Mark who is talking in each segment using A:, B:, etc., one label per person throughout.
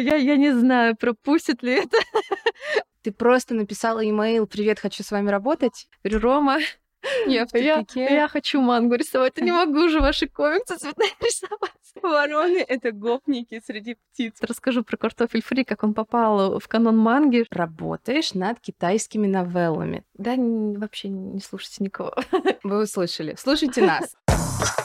A: я, я не знаю, пропустит ли это.
B: Ты просто написала имейл «Привет, хочу с вами работать».
A: Рома,
B: Я в
A: я,
B: тупике.
A: я хочу мангу рисовать, я не могу же ваши комиксы цветные рисовать.
B: Вороны — это гопники среди птиц.
A: Расскажу про картофель фри, как он попал в канон манги.
B: Работаешь над китайскими новеллами.
A: Да, вообще не слушайте никого.
B: Вы услышали. Слушайте нас.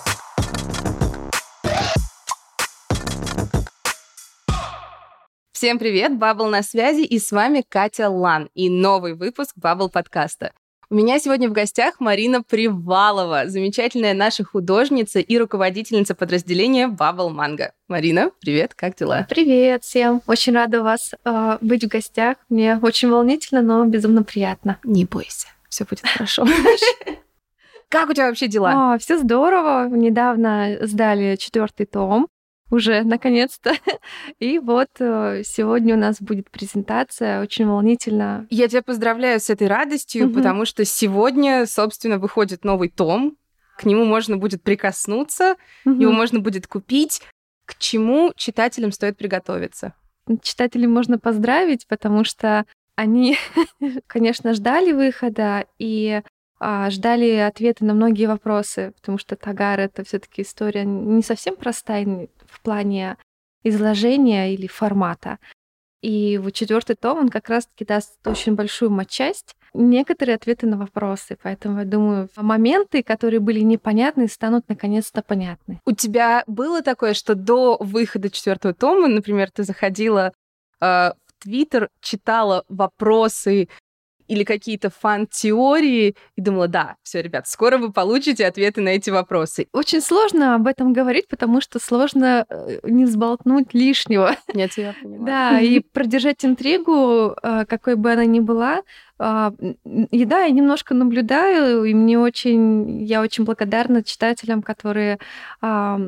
B: Всем привет, Бабл на связи, и с вами Катя Лан и новый выпуск Бабл подкаста. У меня сегодня в гостях Марина Привалова, замечательная наша художница и руководительница подразделения Бабл Манго. Марина, привет, как дела?
A: Привет всем! Очень рада вас э, быть в гостях. Мне очень волнительно, но безумно приятно.
B: Не бойся, все будет хорошо. Как у тебя вообще дела?
A: все здорово. Недавно сдали четвертый том. Уже наконец-то. И вот э, сегодня у нас будет презентация. Очень волнительно.
B: Я тебя поздравляю с этой радостью,
A: Мгм.
B: потому что сегодня, собственно, выходит новый том. К нему можно будет прикоснуться, его
A: Мгм.
B: можно будет купить. К чему читателям стоит приготовиться?
A: Читателей можно поздравить, потому что они, конечно, ждали выхода и а, ждали ответы на многие вопросы, потому что Тагар это все-таки история не совсем простая в плане изложения или формата. И вот четвертый том, он как раз-таки даст очень большую матчасть, некоторые ответы на вопросы. Поэтому я думаю, моменты, которые были непонятны, станут наконец-то понятны.
B: У тебя было такое, что до выхода четвертого тома, например, ты заходила э, в Твиттер, читала вопросы или какие-то фан-теории и думала, да, все, ребят, скоро вы получите ответы на эти вопросы.
A: Очень сложно об этом говорить, потому что сложно э, не взболтнуть лишнего.
B: Нет, я понимаю.
A: Да, и продержать интригу, э, какой бы она ни была. А, И да, я немножко наблюдаю, и мне очень, я очень благодарна читателям, которые а,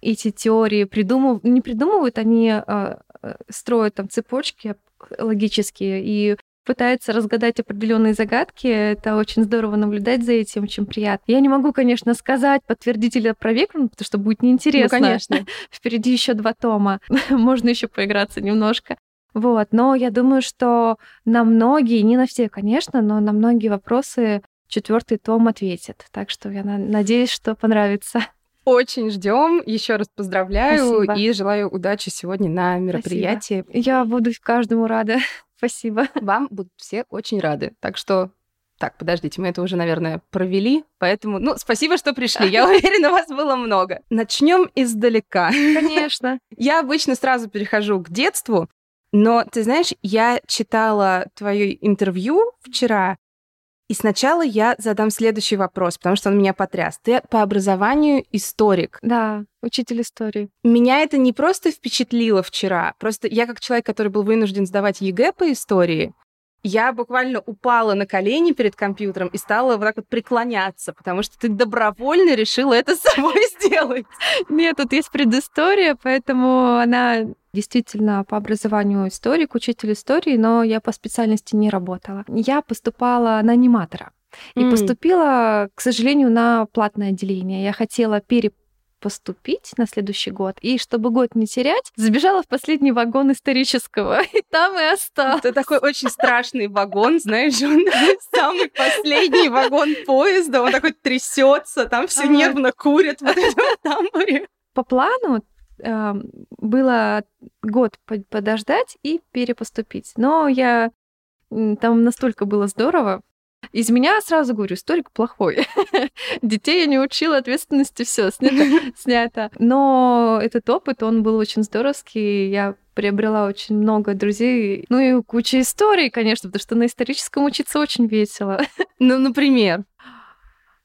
A: эти теории придумывают, не придумывают, они а, э, строят там цепочки логические и пытаются разгадать определенные загадки. Это очень здорово наблюдать за этим, очень приятно. Я не могу, конечно, сказать, подтвердить или опровергнуть, потому что будет
B: Ну,
A: неинтересно.
B: конечно.
A: Впереди еще два тома. Можно еще поиграться немножко. Вот, но я думаю, что на многие, не на все, конечно, но на многие вопросы четвертый том ответит. Так что я на- надеюсь, что понравится.
B: Очень ждем. Еще раз поздравляю
A: Спасибо.
B: и желаю удачи сегодня на мероприятии.
A: Я буду каждому рада. Спасибо.
B: Вам будут все очень рады. Так что, так, подождите, мы это уже, наверное, провели, поэтому, ну, спасибо, что пришли. Я уверена, вас было много. Начнем издалека.
A: Конечно.
B: Я обычно сразу перехожу к детству, но ты знаешь, я читала твое интервью вчера, и сначала я задам следующий вопрос, потому что он меня потряс. Ты по образованию историк.
A: Да, учитель истории.
B: Меня это не просто впечатлило вчера, просто я как человек, который был вынужден сдавать ЕГЭ по истории, я буквально упала на колени перед компьютером и стала вот так вот преклоняться, потому что ты добровольно решила это с собой сделать.
A: Нет, тут есть предыстория, поэтому она действительно по образованию историк, учитель истории, но я по специальности не работала. Я поступала на аниматора. И
B: М.
A: поступила, к сожалению, на платное отделение. Я хотела перепоступить на следующий год, и чтобы год не терять, забежала в последний вагон исторического, и там и осталась.
B: Это такой очень страшный вагон, знаешь, он самый последний вагон поезда, он такой трясется, там все нервно курят в этом тамбуре.
A: По плану было год по- подождать и перепоступить. Но я там настолько было здорово. Из меня сразу говорю, историк плохой. Детей я не учила, ответственности все снято, снято. Но этот опыт, он был очень здоровский. Я приобрела очень много друзей. Ну и куча историй, конечно, потому что на историческом учиться очень весело.
B: Ну, например,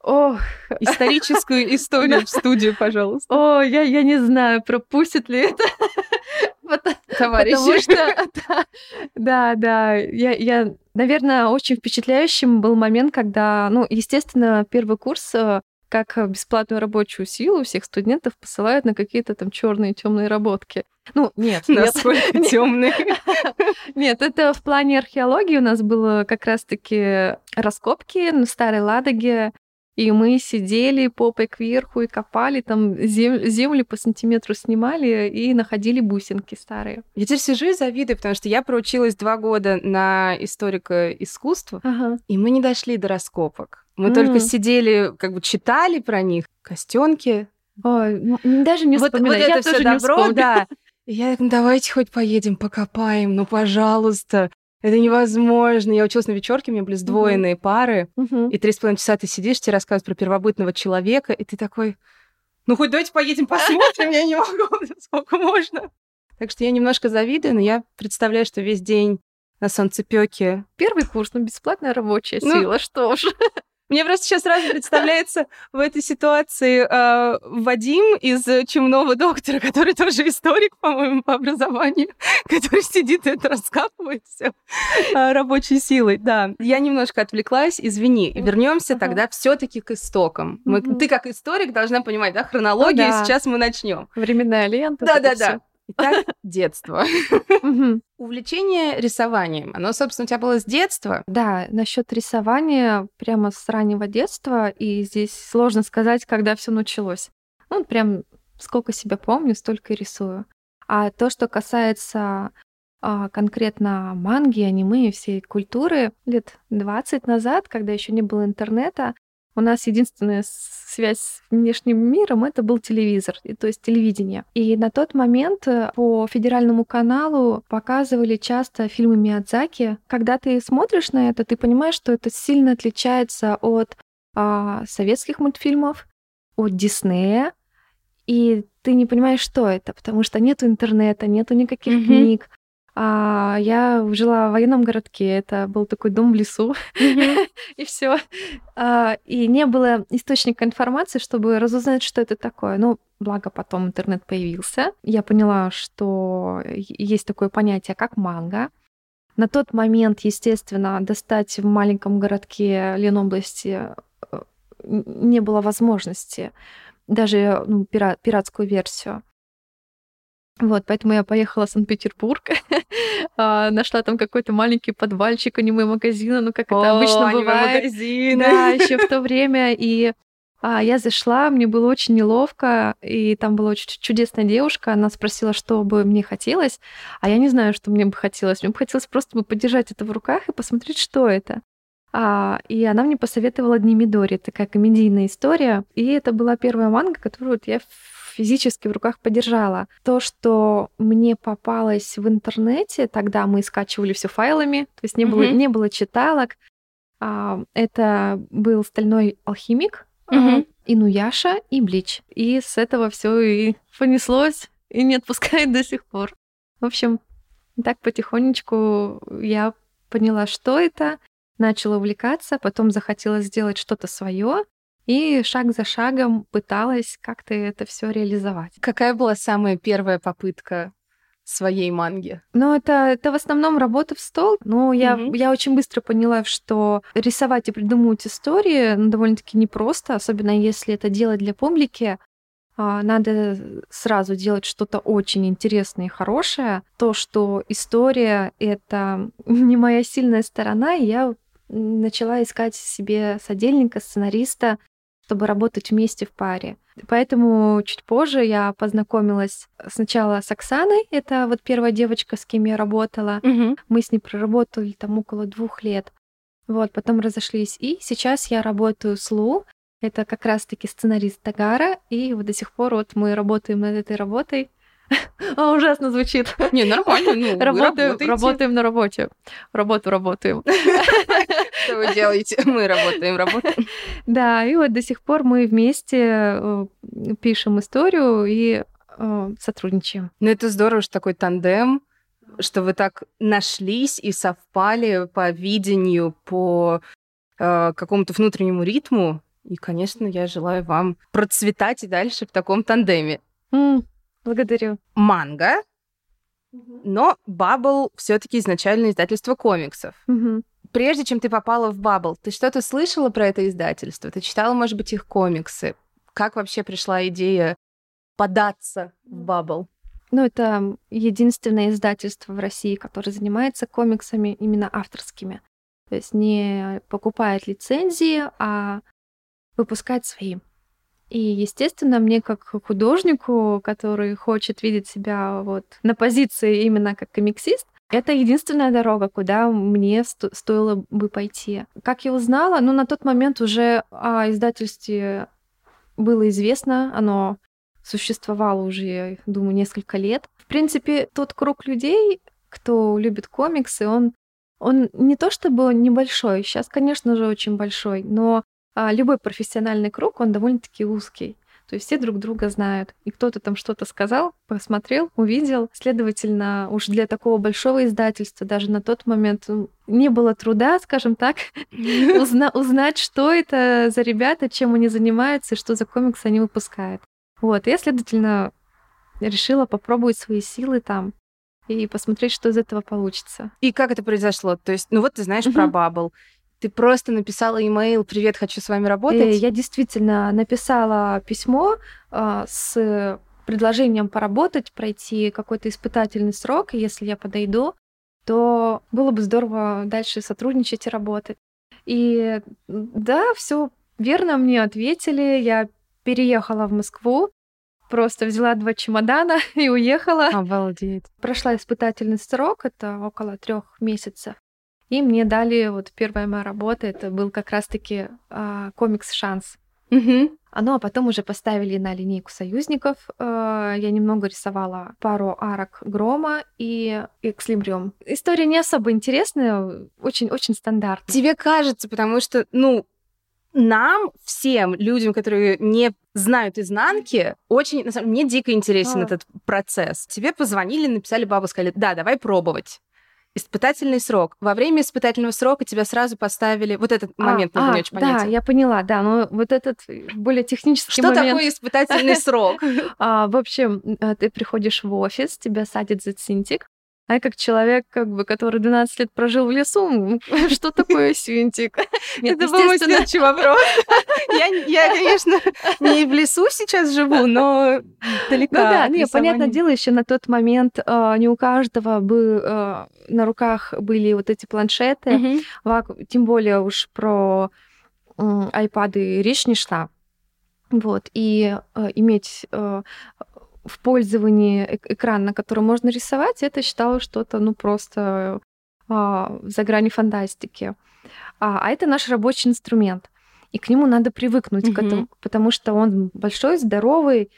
A: Ох,
B: историческую историю в студию, пожалуйста.
A: о, я, я не знаю, пропустит ли это. Потому- Потому
B: Товарищи.
A: что, да, да, да, я, я, наверное, очень впечатляющим был момент, когда, ну, естественно, первый курс э, как бесплатную рабочую силу всех студентов посылают на какие-то там черные темные работки. Ну, нет,
B: Насколько темные.
A: Нет, это в плане археологии у нас было как раз-таки раскопки на Старой Ладоге. И мы сидели попой кверху и копали, там зем- землю по сантиметру снимали и находили бусинки старые.
B: Я теперь сижу и завидую, потому что я проучилась два года на историка искусства,
A: Ага.
B: и мы не дошли до раскопок. Мы
A: М.
B: только сидели, как бы читали про них, костенки.
A: Ой, даже не
B: вот, вот
A: вспоминаю. Я
B: это
A: тоже
B: все добро, да. И я, ну, давайте хоть поедем, покопаем, ну, пожалуйста. Это невозможно. Я училась на вечерке, у меня были сдвоенные пары.
A: Мгм.
B: И три с половиной часа ты сидишь, тебе рассказывают про первобытного человека, и ты такой, ну хоть давайте поедем посмотрим, я не могу, сколько можно. Так что я немножко завидую, но я представляю, что весь день на солнцепёке.
A: Первый курс, ну, бесплатная рабочая
B: Ну,
A: сила, что уж.
B: Мне просто сейчас сразу представляется в этой ситуации э, Вадим из «Чумного доктора», который тоже историк, по-моему, по образованию, который сидит и это раскапывает все рабочей силой. Да, я немножко отвлеклась, извини. Вернемся тогда все-таки к истокам. Мы-. Ты как историк должна понимать, да, хронологию.
A: Ну да.
B: Сейчас мы начнем.
A: Временная лента.
B: Да, да, да. Итак, детство. Увлечение рисованием. Оно, собственно, у тебя было с детства.
A: Да, насчет рисования прямо с раннего детства, и здесь сложно сказать, когда все началось. Ну, прям сколько себя помню, столько и рисую. А то, что касается а, конкретно манги, аниме и всей культуры, лет 20 назад, когда еще не было интернета, у нас единственная связь с внешним миром это был телевизор, то есть телевидение. И на тот момент э, по федеральному каналу показывали часто фильмы Миядзаки. Когда ты смотришь на это, ты понимаешь, что это сильно отличается от а, советских мультфильмов, от Диснея, и ты не понимаешь, что это, потому что нету интернета, нету никаких
B: Мгм.
A: книг. А, я жила в военном городке, это был такой дом в лесу, и все. И не было источника информации, чтобы разузнать, что это такое. Ну, благо потом интернет появился. Я поняла, что есть такое понятие, как манга. На тот момент, естественно, достать в маленьком городке Ленобласти э, не было возможности. Даже ну, пира- пиратскую версию. Вот, поэтому я поехала в Санкт-Петербург, а, нашла там какой-то маленький подвальчик аниме-магазина, ну, как это обычно бывает. Да, еще в то время. И а, я зашла, мне было очень неловко, и там была очень чудесная девушка. Она спросила, что бы мне хотелось, а я не знаю, что мне бы хотелось. Мне бы хотелось просто бы подержать это в руках и посмотреть, что это. А, и она мне посоветовала Дни Мидори, такая комедийная история. И это была первая манга, которую вот я физически в руках подержала. То, что мне попалось в интернете, тогда мы скачивали все файлами, то есть не было,
B: Мгм.
A: не было читалок. А, это был стальной алхимик,
B: Мгм.
A: Инуяша и Блич. И с этого все и понеслось, и не отпускает до сих пор. В общем, так потихонечку я поняла, что это, начала увлекаться, потом захотела сделать что-то свое, и шаг за шагом пыталась как-то это все реализовать.
B: Какая была самая первая попытка своей манги?
A: Но это, это в основном работа в стол. Но я,
B: Мгм.
A: я очень быстро поняла, что рисовать и придумывать истории ну, довольно-таки непросто, особенно если это делать для публики. А, Надо сразу делать что-то очень интересное и хорошее. То, что история — это не моя сильная сторона, и я начала искать себе содельника, сценариста, чтобы работать вместе в паре. Поэтому чуть позже я познакомилась сначала с Оксаной, это вот первая девочка, с кем я работала. Мы с ней проработали там около двух лет. Вот, потом разошлись. И сейчас я работаю с Лу, это как раз-таки сценарист Тагара, и вот до сих пор вот мы работаем над этой работой. А, ужасно звучит.
B: Не, нормально, ну,
A: Работаем, работаем на работе. Работу работаем.
B: Что вы делаете? Мы работаем, работаем.
A: Да, и вот до сих пор мы вместе э, пишем историю и э, сотрудничаем.
B: Ну, это здорово, что такой тандем, что вы так нашлись и совпали по видению, по э, какому-то внутреннему ритму. И, конечно, я желаю вам процветать и дальше в таком тандеме.
A: Благодарю.
B: Манга, но Бабл все-таки изначально издательство комиксов.
A: Мгм.
B: Прежде чем ты попала в Бабл, ты что-то слышала про это издательство? Ты читала, может быть, их комиксы? Как вообще пришла идея податься в Бабл?
A: Ну, это единственное издательство в России, которое занимается комиксами именно авторскими. То есть не покупает лицензии, а выпускать свои. И, естественно, мне как художнику, который хочет видеть себя вот на позиции именно как комиксист, это единственная дорога, куда мне сто- стоило бы пойти. Как я узнала, ну, на тот момент уже о издательстве было известно, оно существовало уже, я думаю, несколько лет. В принципе, тот круг людей, кто любит комиксы, он, он не то чтобы небольшой, сейчас, конечно же, очень большой, но любой профессиональный круг, он довольно-таки узкий. То есть все друг друга знают. И кто-то там что-то сказал, посмотрел, увидел. Следовательно, уж для такого большого издательства даже на тот момент не было труда, скажем так, узна- узнать, что это за ребята, чем они занимаются и что за комиксы они выпускают. Вот, я, следовательно, решила попробовать свои силы там и посмотреть, что из этого получится.
B: И как это произошло? То есть, ну вот ты знаешь про Bubble, ты просто написала имейл «Привет, хочу с вами работать»?
A: И я действительно написала письмо э, с предложением поработать, пройти какой-то испытательный срок, и если я подойду, то было бы здорово дальше сотрудничать и работать. И да, все верно мне ответили. Я переехала в Москву, просто взяла два чемодана и уехала.
B: Обалдеть.
A: Прошла испытательный срок, это около трех месяцев. И мне дали вот первая моя работа, это был как раз-таки э, комикс «Шанс».
B: Угу.
A: Ну, а потом уже поставили на линейку союзников. Э, я немного рисовала пару арок Грома и Экслибриум. История не особо интересная, очень-очень стандартная.
B: Тебе кажется, потому что, ну, нам, всем людям, которые не знают изнанки, очень, на самом деле, мне дико интересен а. этот процесс. Тебе позвонили, написали бабу, сказали, да, давай пробовать испытательный срок. Во время испытательного срока тебя сразу поставили... Вот этот а, момент мне а, не очень понятен.
A: Да, я поняла, да, но вот этот более технический
B: Что
A: момент...
B: такое испытательный срок?
A: А, в общем, э, ты приходишь в офис, тебя садит за цинтик, а как человек, как бы, который 12 лет прожил в лесу, что такое синтик?
B: Нет, Это мой следующий вопрос. Я, я, конечно, не в лесу сейчас живу, но далеко. Ну
A: да, не, понятное дело, еще на тот момент э, не у каждого бы э, на руках были вот эти планшеты, тем более уж про айпады речь не шла. Вот, и э, иметь э, в пользовании экран, на котором можно рисовать, это считалось что-то, ну, просто а, за грани фантастики. А, а это наш рабочий инструмент. И к нему надо привыкнуть mm-hmm. к этому, потому что он большой, здоровый,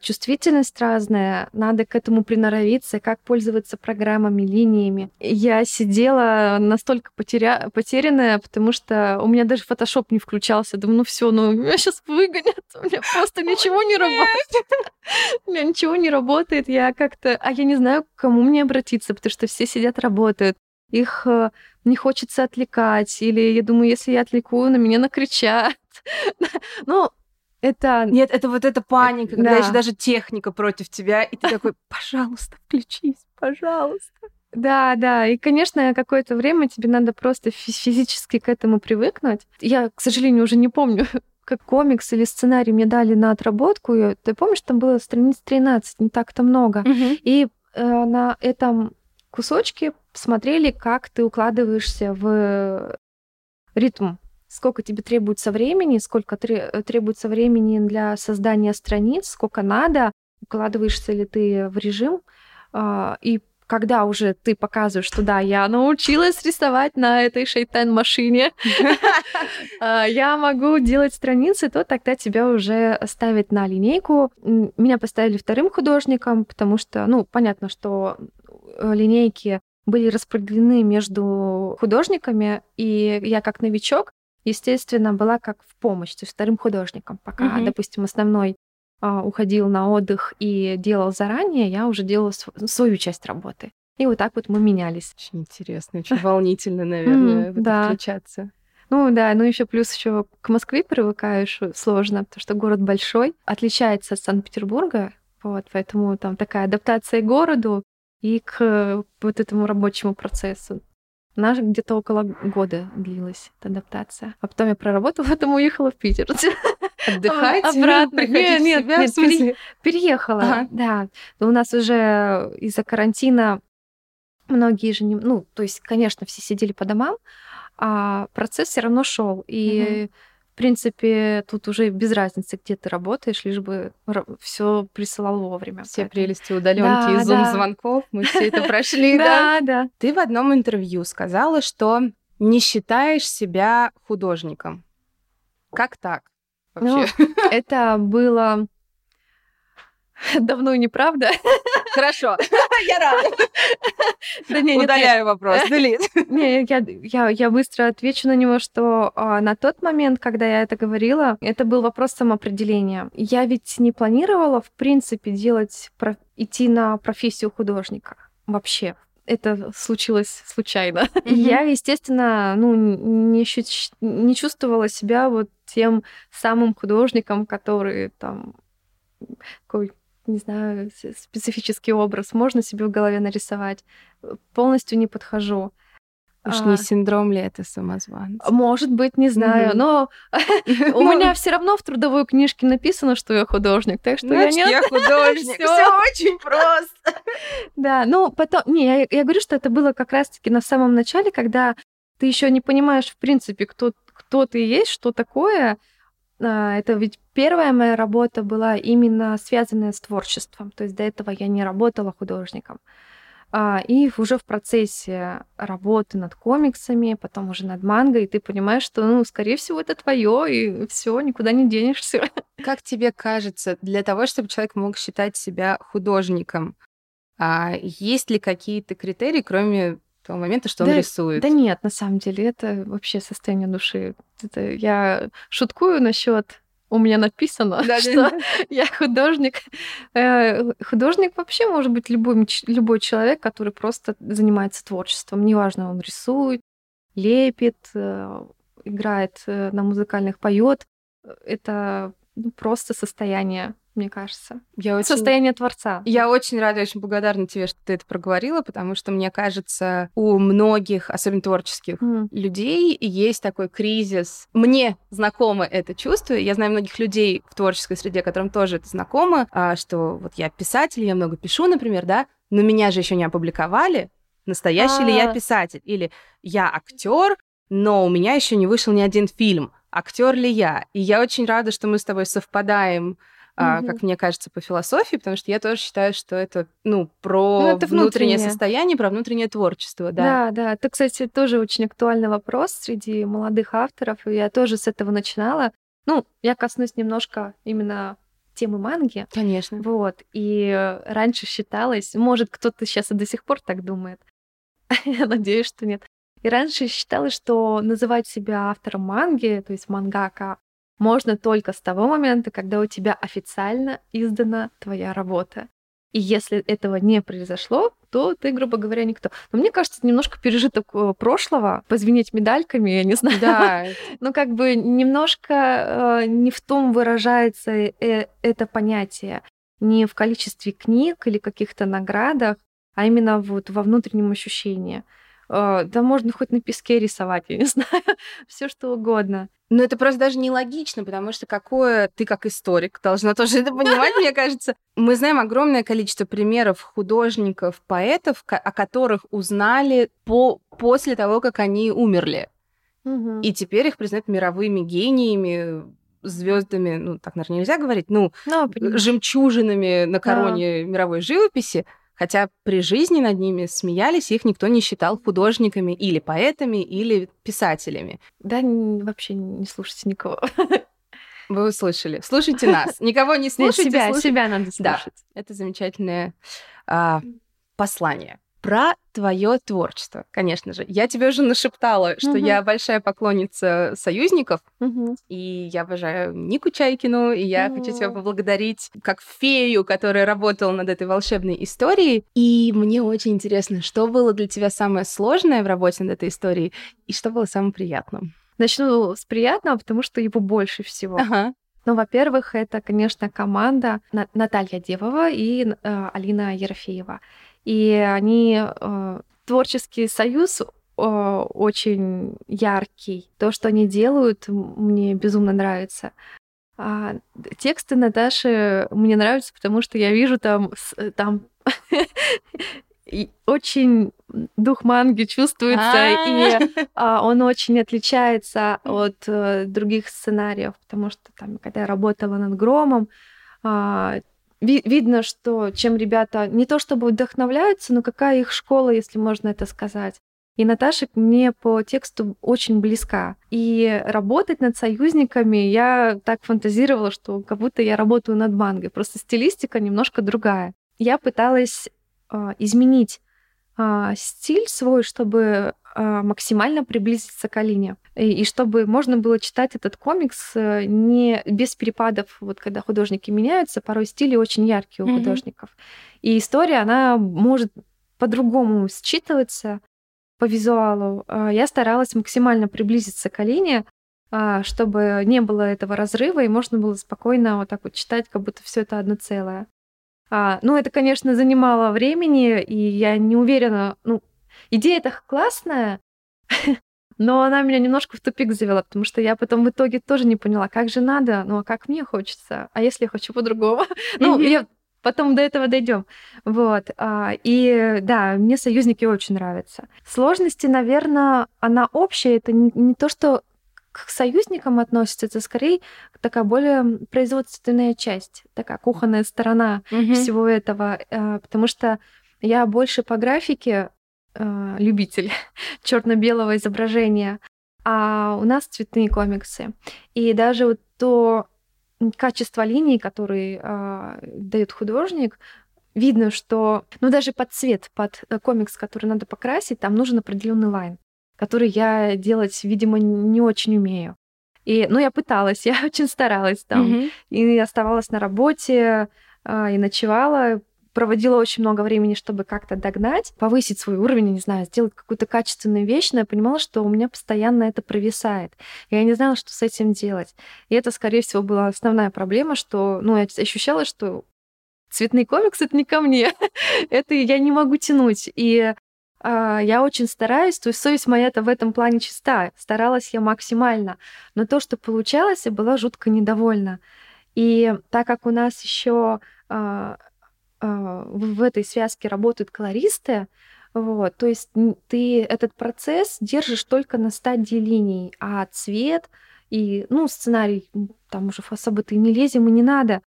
A: чувствительность разная, надо к этому приноровиться, как пользоваться программами, линиями. Я сидела настолько потеря... потерянная, потому что у меня даже фотошоп не включался. Думаю, ну все, ну меня сейчас выгонят, у меня просто ничего не работает. У меня ничего не работает, я как-то... А я не знаю, к кому мне обратиться, потому что все сидят, работают. Их э, не хочется отвлекать, или я думаю, если я отвлеку, на меня накричат. Ну, это...
B: Нет, это вот эта паника, когда да. еще даже техника против тебя, и ты такой, пожалуйста, включись, пожалуйста.
A: Да, да, и, конечно, какое-то время тебе надо просто физически к этому привыкнуть. Я, к сожалению, уже не помню, как комикс или сценарий мне дали на отработку. Ты помнишь, там было страниц 13, не так-то много.
B: Угу.
A: И э, на этом кусочке смотрели, как ты укладываешься в ритм сколько тебе требуется времени, сколько требуется времени для создания страниц, сколько надо, укладываешься ли ты в режим, а, и когда уже ты показываешь, что да, я научилась рисовать на этой шейтан-машине, а, я могу делать страницы, то тогда тебя уже ставят на линейку. Меня поставили вторым художником, потому что, ну, понятно, что э, линейки были распределены между художниками, и я как новичок естественно, была как в помощь, то есть вторым художником. Пока, mm-hmm. допустим, основной а, уходил на отдых и делал заранее, я уже делала св- свою часть работы. И вот так вот мы менялись.
B: Очень интересно, очень волнительно, наверное, это включаться.
A: Ну да, ну еще плюс еще к Москве привыкаешь э, сложно, потому что город большой, отличается от Санкт-Петербурга, вот, поэтому там такая адаптация к городу и к вот этому рабочему процессу. Она же где-то около года длилась, эта адаптация. А потом я проработала, потом уехала в Питер.
B: Отдыхать?
A: Обратно. Нет, нет, нет, пере... переехала, ага. да. Но у нас уже из-за карантина многие же не... Ну, то есть, конечно, все сидели по домам, а процесс все равно шел. И угу. Принципе, тут уже без разницы, где ты работаешь, лишь бы все присылал вовремя.
B: Все поэтому... прелести удаленки да, и зум-звонков, мы все это прошли,
A: да? Да, да.
B: Ты в одном интервью сказала, что не считаешь себя художником. Как так?
A: Вообще? Ну, это было давно и неправда.
B: Хорошо, я рада. Да не, Удаляю вопрос, делит.
A: Не, я, я, я быстро отвечу на него, что а, на тот момент, когда я это говорила, это был вопрос самоопределения. Я ведь не планировала, в принципе, делать, про, идти на профессию художника вообще, это случилось случайно. Mm-hmm. Я, естественно, ну, не, не чувствовала себя вот тем самым художником, который там какой не знаю, специфический образ можно себе в голове нарисовать. Полностью не подхожу.
B: Уж не а, синдром ли это самозванца?
A: Может быть, не знаю, но у меня все равно в трудовой книжке написано, что я художник, так что
B: я я художник, все очень просто.
A: Да, ну потом, не, я говорю, что это было как раз-таки на самом начале, когда ты еще не понимаешь, в принципе, кто, кто ты есть, что такое, это ведь первая моя работа была именно связанная с творчеством. То есть до этого я не работала художником. А, и уже в процессе работы над комиксами, потом уже над манго, и ты понимаешь, что, ну, скорее всего, это твое, и все, никуда не денешься.
B: Как тебе кажется, для того, чтобы человек мог считать себя художником, а есть ли какие-то критерии, кроме того момента, что
A: да,
B: он рисует.
A: Да нет, на самом деле, это вообще состояние души. Это я шуткую насчет у меня написано, да, что да. я художник. Э, художник вообще может быть любой, любой человек, который просто занимается творчеством. Неважно, он рисует, лепит, э, играет э, на музыкальных, поет. Это ну, просто состояние мне кажется. Я очень... Состояние творца.
B: Я очень рада, очень благодарна тебе, что ты это проговорила, потому что, мне кажется, у многих, особенно творческих mm. людей, есть такой кризис. Мне знакомо это чувство. Я знаю многих людей в творческой среде, которым тоже это знакомо, а, что вот я писатель, я много пишу, например, да, но меня же еще не опубликовали, настоящий А-а-а. ли я а. писатель, или я актер, но у меня еще не вышел ни один фильм. Актер ли я? И я очень рада, что мы с тобой совпадаем mm-hmm. как мне кажется, по философии, потому что я тоже считаю, что это, ну, про ну, это внутреннее. внутреннее состояние, про внутреннее творчество, да.
A: Да, да. Это, кстати, тоже очень актуальный вопрос среди молодых авторов, и я тоже с этого начинала. Ну, я коснусь немножко именно темы манги.
B: Конечно.
A: Вот. И раньше считалось, может, кто-то сейчас и до сих пор так думает. Я надеюсь, что нет. И раньше считалось, что называть себя автором манги, то есть мангака, можно только с того момента, когда у тебя официально издана твоя работа. И если этого не произошло, то ты, грубо говоря, никто. Но мне кажется, немножко пережиток э, прошлого, позвенеть медальками, я не знаю.
B: Да.
A: ну, как бы немножко э, не в том выражается э, это понятие, не в количестве книг или каких-то наградах, а именно вот во внутреннем ощущении. Э, да можно хоть на песке рисовать, я не знаю, все что угодно.
B: Но это просто даже нелогично, потому что какое ты как историк должна тоже это понимать, мне кажется. Мы знаем огромное количество примеров художников, поэтов, о которых узнали по после того, как они умерли. Угу. И теперь их признают мировыми гениями, звездами, ну так, наверное, нельзя говорить, ну, no, ну, жемчужинами на короне да. мировой живописи. Хотя при жизни над ними смеялись, их никто не считал художниками или поэтами, или писателями.
A: Да, вообще не слушайте никого.
B: Вы услышали. Слушайте нас. Никого не слушайте.
A: Себя,
B: слушайте.
A: себя надо слушать. Да,
B: это замечательное а, послание про твое творчество, конечно же. Я тебе уже нашептала, что угу. я большая поклонница союзников, угу. и я обожаю Нику Чайкину, и я угу. хочу тебя поблагодарить как фею, которая работала над этой волшебной историей. И мне очень интересно, что было для тебя самое сложное в работе над этой историей, и что было самым приятным?
A: Начну с приятного, потому что его больше всего.
B: Ага.
A: Ну, во-первых, это, конечно, команда Наталья Девова и э, Алина Ерофеева. И они э, творческий союз э, очень яркий. То, что они делают, мне безумно нравится. А тексты Наташи мне нравятся, потому что я вижу там, там очень дух манги чувствуется, и а, он очень отличается от э, других сценариев, потому что там, когда я работала над Громом, а, видно, что чем ребята не то чтобы вдохновляются, но какая их школа, если можно это сказать. И Наташа мне по тексту очень близка. И работать над союзниками я так фантазировала, что как будто я работаю над мангой. Просто стилистика немножко другая. Я пыталась э, изменить э, стиль свой, чтобы максимально приблизиться к Алине. И, и чтобы можно было читать этот комикс э, не без перепадов, вот когда художники меняются, порой стили очень яркие у mm-hmm. художников. И история, она может по-другому считываться, по визуалу, а, я старалась максимально приблизиться к Алине, а, чтобы не было этого разрыва, и можно было спокойно вот так вот читать, как будто все это одно целое. А, ну, это, конечно, занимало времени, и я не уверена, ну, идея-то классная, но она меня немножко в тупик завела, потому что я потом в итоге тоже не поняла, как же надо, ну а как мне хочется, а если я хочу по-другому? Ну, я Потом до этого дойдем. Вот. А, и да, мне союзники очень нравятся. Сложности, наверное, она общая. Это не, то, что к союзникам относится, это скорее такая более производственная часть, такая кухонная сторона mm-hmm. всего этого, а, потому что я больше по графике а, любитель черно-белого изображения, а у нас цветные комиксы. И даже вот то качество линий, который э, дает художник, видно, что, ну, даже под цвет, под э, комикс, который надо покрасить, там нужен определенный лайн, который я делать, видимо, не очень умею. И, ну, я пыталась, я очень старалась там, mm-hmm. и оставалась на работе, э, и ночевала, проводила очень много времени, чтобы как-то догнать, повысить свой уровень, не знаю, сделать какую-то качественную вещь, но я понимала, что у меня постоянно это провисает. Я не знала, что с этим делать. И это, скорее всего, была основная проблема, что, ну, я ощущала, что цветный комикс — это не ко мне. это я не могу тянуть. И Uh, я очень стараюсь, то есть совесть моя-то в этом плане чиста, старалась я максимально, но то, что получалось, я была жутко недовольна. И так как у нас еще а, в этой связке работают колористы, вот, то есть ты этот процесс держишь только на стадии линий, а цвет и, ну, сценарий, там уже особо ты не лезем и не надо,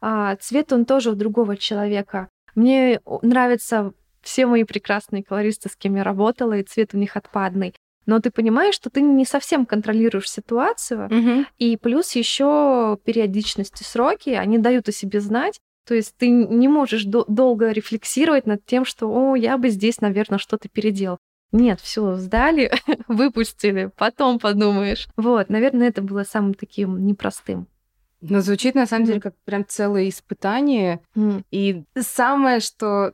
A: а цвет он тоже у другого человека. Мне нравятся все мои прекрасные колористы, с кем я работала, и цвет у них отпадный. Но ты понимаешь, что ты не совсем контролируешь ситуацию, угу. и плюс еще периодичность и сроки, они дают о себе знать, то есть ты не можешь до- долго рефлексировать над тем, что, о, я бы здесь, наверное, что-то переделал. Нет, все, сдали, выпустили, потом подумаешь. Вот, наверное, это было самым таким непростым.
B: Но звучит на самом деле как прям целое испытание. Mm. И самое, что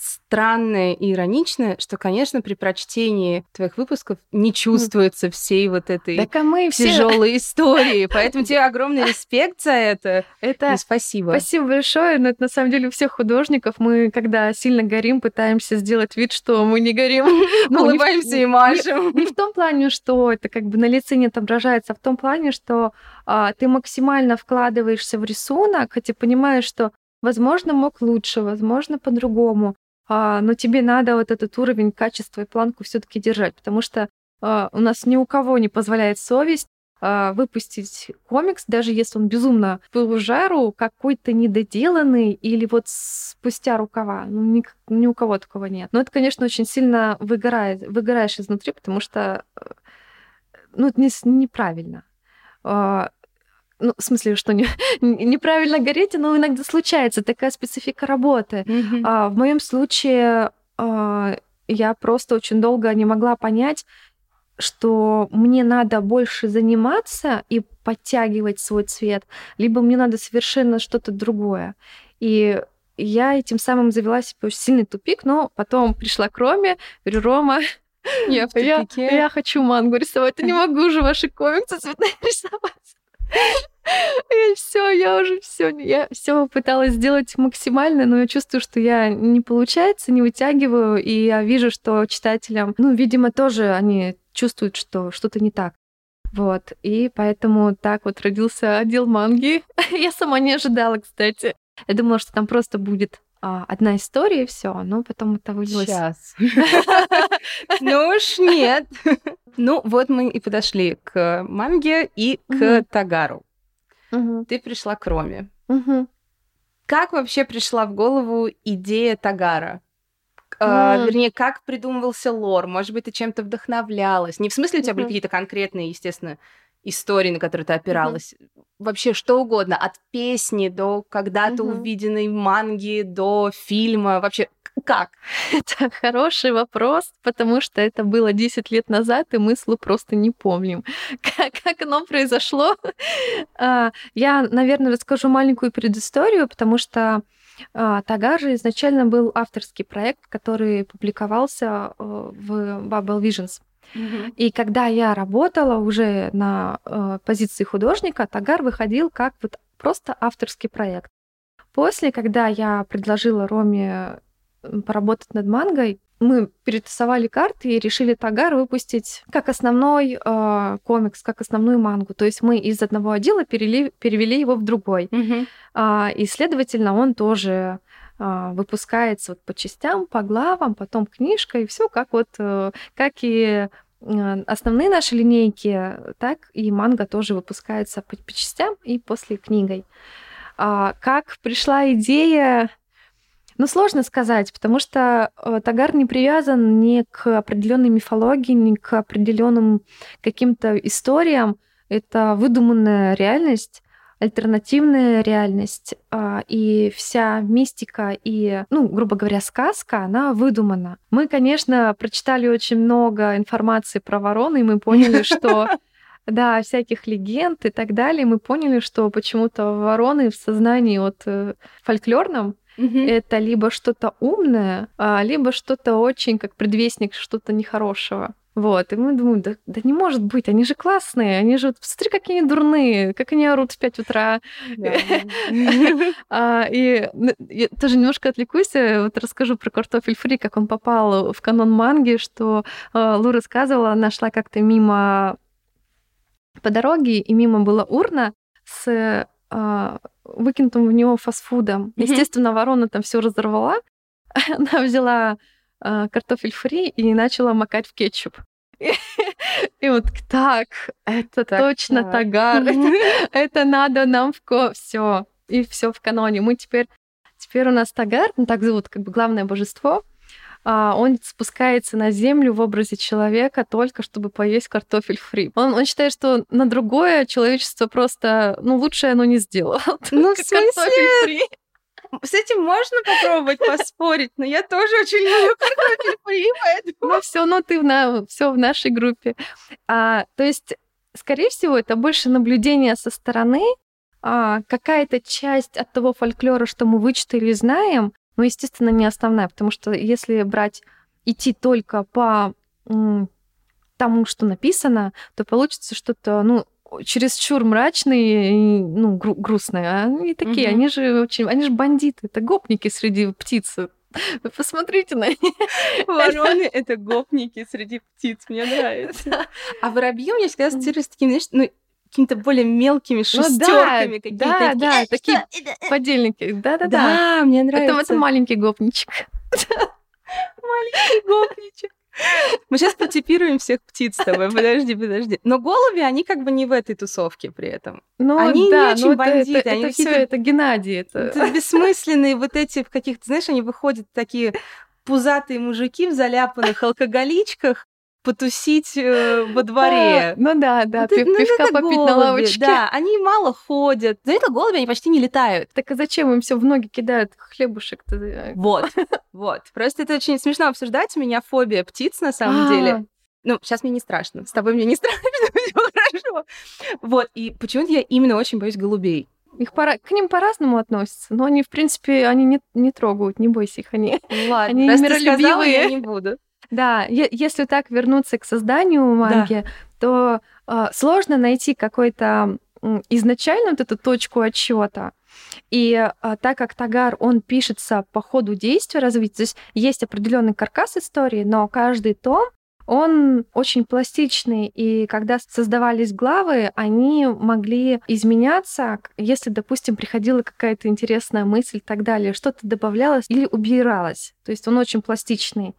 B: странное и ироничное, что, конечно, при прочтении твоих выпусков не чувствуется всей вот этой так, а мы тяжелой все... истории. Поэтому тебе огромный респект за это. Это и спасибо.
A: Спасибо большое. Но это на самом деле у всех художников. Мы, когда сильно горим, пытаемся сделать вид, что мы не горим.
B: Ну, улыбаемся и машем.
A: Не в том плане, что это как бы на лице не отображается, а в том плане, что а, ты максимально вкладываешься в рисунок, хотя понимаешь, что Возможно, мог лучше, возможно, по-другому но тебе надо вот этот уровень качества и планку все-таки держать, потому что а, у нас ни у кого не позволяет совесть а, выпустить комикс, даже если он безумно в жару, какой-то недоделанный или вот спустя рукава. Ну, ни, ни у кого такого нет. Но это, конечно, очень сильно выгорает, выгораешь изнутри, потому что э, ну, это не, неправильно. Ну, в смысле, что не, неправильно гореть, но иногда случается такая специфика работы. Mm-hmm. А, в моем случае а, я просто очень долго не могла понять, что мне надо больше заниматься и подтягивать свой цвет, либо мне надо совершенно что-то другое. И я этим самым завела себе очень сильный тупик, но потом пришла к Роме, говорю, Рома,
B: я.
A: Я, я хочу мангу рисовать, я не могу уже ваши комиксы цветные рисовать. Я все, я уже все, я все пыталась сделать максимально, но я чувствую, что я не получается, не вытягиваю, и я вижу, что читателям, ну, видимо, тоже они чувствуют, что что-то не так. Вот, и поэтому так вот родился отдел манги. я сама не ожидала, кстати. Я думала, что там просто будет а, одна история и все, но потом это вылилось.
B: Сейчас. Ну уж нет. Ну вот мы и подошли к манге и к Тагару. Ты пришла к Роме. Как вообще пришла в голову идея Тагара? Uh, вернее, как придумывался лор? Может быть, ты чем-то вдохновлялась? Не в смысле у тебя были какие-то конкретные, естественно, истории, на которые ты опиралась. Mm-hmm. Вообще что угодно, от песни до когда-то mm-hmm. увиденной манги, до фильма. Вообще как?
A: Это хороший вопрос, потому что это было 10 лет назад, и мы слу просто не помним, как, как оно произошло. А, я, наверное, расскажу маленькую предысторию, потому что а, Тагар же изначально был авторский проект, который публиковался э, в Bubble Visions. И когда я работала уже на э, позиции художника, Тагар выходил как вот просто авторский проект. После, когда я предложила Роме поработать над мангой, мы перетасовали карты и решили Тагар выпустить как основной э, комикс, как основную мангу. То есть мы из одного отдела перели, перевели его в другой. Mm-hmm. А, и, следовательно, он тоже выпускается вот по частям, по главам, потом книжка, и все как вот, э, как и э, основные наши линейки, так и манга тоже выпускается по, по частям и после книгой. А, как пришла идея ну, сложно сказать, потому что э, Тагар не привязан ни к определенной мифологии, ни к определенным каким-то историям. Это выдуманная реальность, альтернативная реальность, а, и вся мистика и, ну, грубо говоря, сказка, она выдумана. Мы, конечно, прочитали очень много информации про ворон, и мы поняли, что да, всяких легенд и так далее, мы поняли, что почему-то вороны в сознании вот э, фольклорном Угу. Это либо что-то умное, а, либо что-то очень как предвестник что-то нехорошего. Вот, и мы думаем, да, да не может быть, они же классные, они же, смотри, какие они дурные, как они орут в 5 утра. А, и тоже немножко отвлекусь, э, вот расскажу про картофель фри, как он попал в канон манги, что а, Лу рассказывала, нашла как-то мимо по дороге, и мимо была урна с выкинутым в него фастфудом. Естественно, ворона там все разорвала. Она взяла картофель фри и начала макать в кетчуп. И вот так, это так, точно так. тагар, это, это надо нам в ко... все и все в каноне. Мы теперь, теперь у нас тагар, ну так зовут как бы главное божество, а, он спускается на землю в образе человека только чтобы поесть картофель фри. Он, он считает, что на другое человечество просто, ну, лучше оно не сделало.
B: Ну, в смысле? С этим можно попробовать поспорить, но я тоже очень люблю картофель фри, поэтому...
A: Ну все, ну ты в, на... все в нашей группе. А, то есть, скорее всего, это больше наблюдение со стороны, а, какая-то часть от того фольклора, что мы вычитали и знаем, но, естественно, не основная, потому что если брать, идти только по тому, что написано, то получится что-то, ну, чересчур мрачные и ну, гру- грустные. А они такие, угу. они же очень, они же бандиты, это гопники среди птиц. Вы посмотрите на них.
B: Вороны — это гопники среди птиц, мне нравится. А воробьи у меня всегда ассоциируются с такими, знаешь, ну, какими-то более мелкими шестерками
A: ну, да, какие-то. Да, да, такие подельники. Да, да, да.
B: Да, мне нравится.
A: Это, это маленький гопничек.
B: Маленький гопничек. Мы сейчас потипируем всех птиц с тобой. Подожди, подожди. Но голуби, они как бы не в этой тусовке при этом.
A: Ну,
B: они
A: да,
B: не очень бандиты.
A: Это,
B: они
A: это все, это Геннадий. Это...
B: это бессмысленные вот эти в каких-то, знаешь, они выходят такие пузатые мужики в заляпанных алкоголичках, потусить э, во дворе.
A: А, ну да, да, вот, ну, пивка попить голуби, на лавочке.
B: Да, они мало ходят. За это голуби они почти не летают.
A: Так а зачем им все в ноги кидают хлебушек-то?
B: Вот, вот. Просто это очень смешно обсуждать. У меня фобия птиц на самом а. деле. Ну, сейчас мне не страшно. С тобой мне не страшно, все хорошо. Вот, и почему-то я именно очень боюсь голубей.
A: Их пора... К ним по-разному относятся, но они, в принципе, они не, не трогают, не бойся их, они,
B: Ладно,
A: они
B: миролюбивые. Сказала, я не буду.
A: Да, если так вернуться к созданию манги, да. то э, сложно найти какой-то изначально вот эту точку отсчета. И э, так как Тагар, он пишется по ходу действия развития, то есть есть определенный каркас истории, но каждый том он очень пластичный, и когда создавались главы, они могли изменяться, если, допустим, приходила какая-то интересная мысль и так далее, что-то добавлялось или убиралось. То есть он очень пластичный.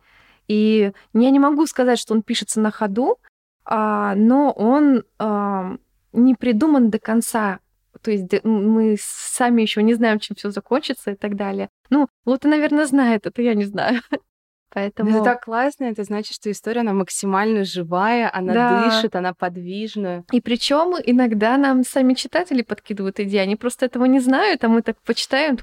A: И я не могу сказать, что он пишется на ходу, а, но он а, не придуман до конца. То есть мы сами еще не знаем, чем все закончится и так далее. Ну, Лута, наверное, знает, это я не знаю. Поэтому...
B: Это так классно, это значит, что история, она максимально живая, она да. дышит, она подвижна.
A: И причем иногда нам сами читатели подкидывают идеи, они просто этого не знают, а мы так почитаем,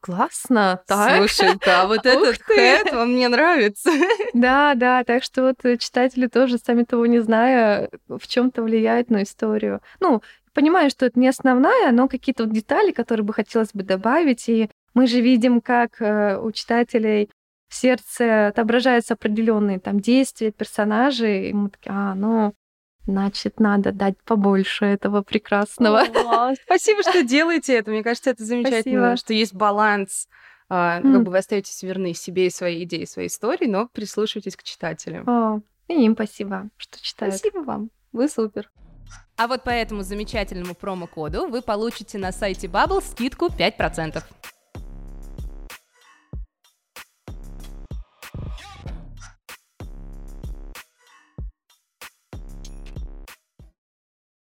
A: классно, так.
B: Слушай, да, вот этот хэт, он мне нравится.
A: Да, да, так что вот читатели тоже, сами того не зная, в чем то влияют на историю. Ну, понимаю, что это не основная, но какие-то вот детали, которые бы хотелось бы добавить, и мы же видим, как э, у читателей в сердце отображаются определенные там действия персонажей, и мы такие, а, ну, значит, надо дать побольше этого прекрасного.
B: О, спасибо, что делаете это. Мне кажется, это замечательно, спасибо. что есть баланс. Mm. Как бы вы остаетесь верны себе и своей идее, своей истории, но прислушивайтесь к читателям.
A: О, и им спасибо, что читают.
B: Спасибо вам. Вы супер. А вот по этому замечательному промокоду вы получите на сайте Bubble скидку 5%.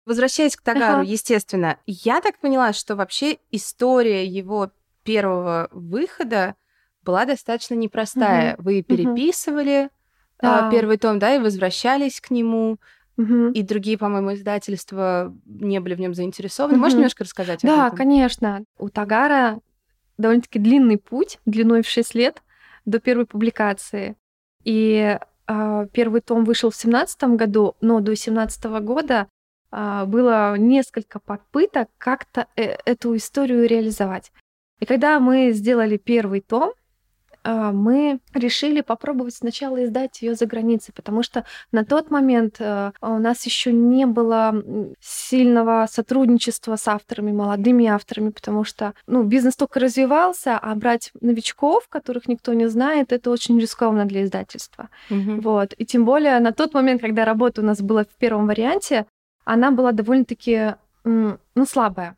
B: Возвращаясь к Тагару, ага. естественно, я так поняла, что вообще история его первого выхода была достаточно непростая. Угу. Вы переписывали угу. да. первый том, да, и возвращались к нему. Угу. И другие, по-моему, издательства не были в нем заинтересованы. Угу. Можешь немножко рассказать
A: да, конечно. У Тагара довольно-таки длинный путь, длиной в 6 лет до первой публикации. И э, первый том вышел в 2017 году, но до 2017 года было несколько попыток как-то э эту историю реализовать. И когда мы сделали первый том, а, мы решили попробовать сначала издать ее за границей, потому что на тот момент э, у нас еще не было сильного сотрудничества с авторами, молодыми авторами, потому что ну, бизнес только развивался, а брать новичков, которых никто не знает, это очень рискованно для издательства. Угу. Вот. И тем более на тот момент, когда работа у нас была в первом варианте, она была довольно-таки ну, слабая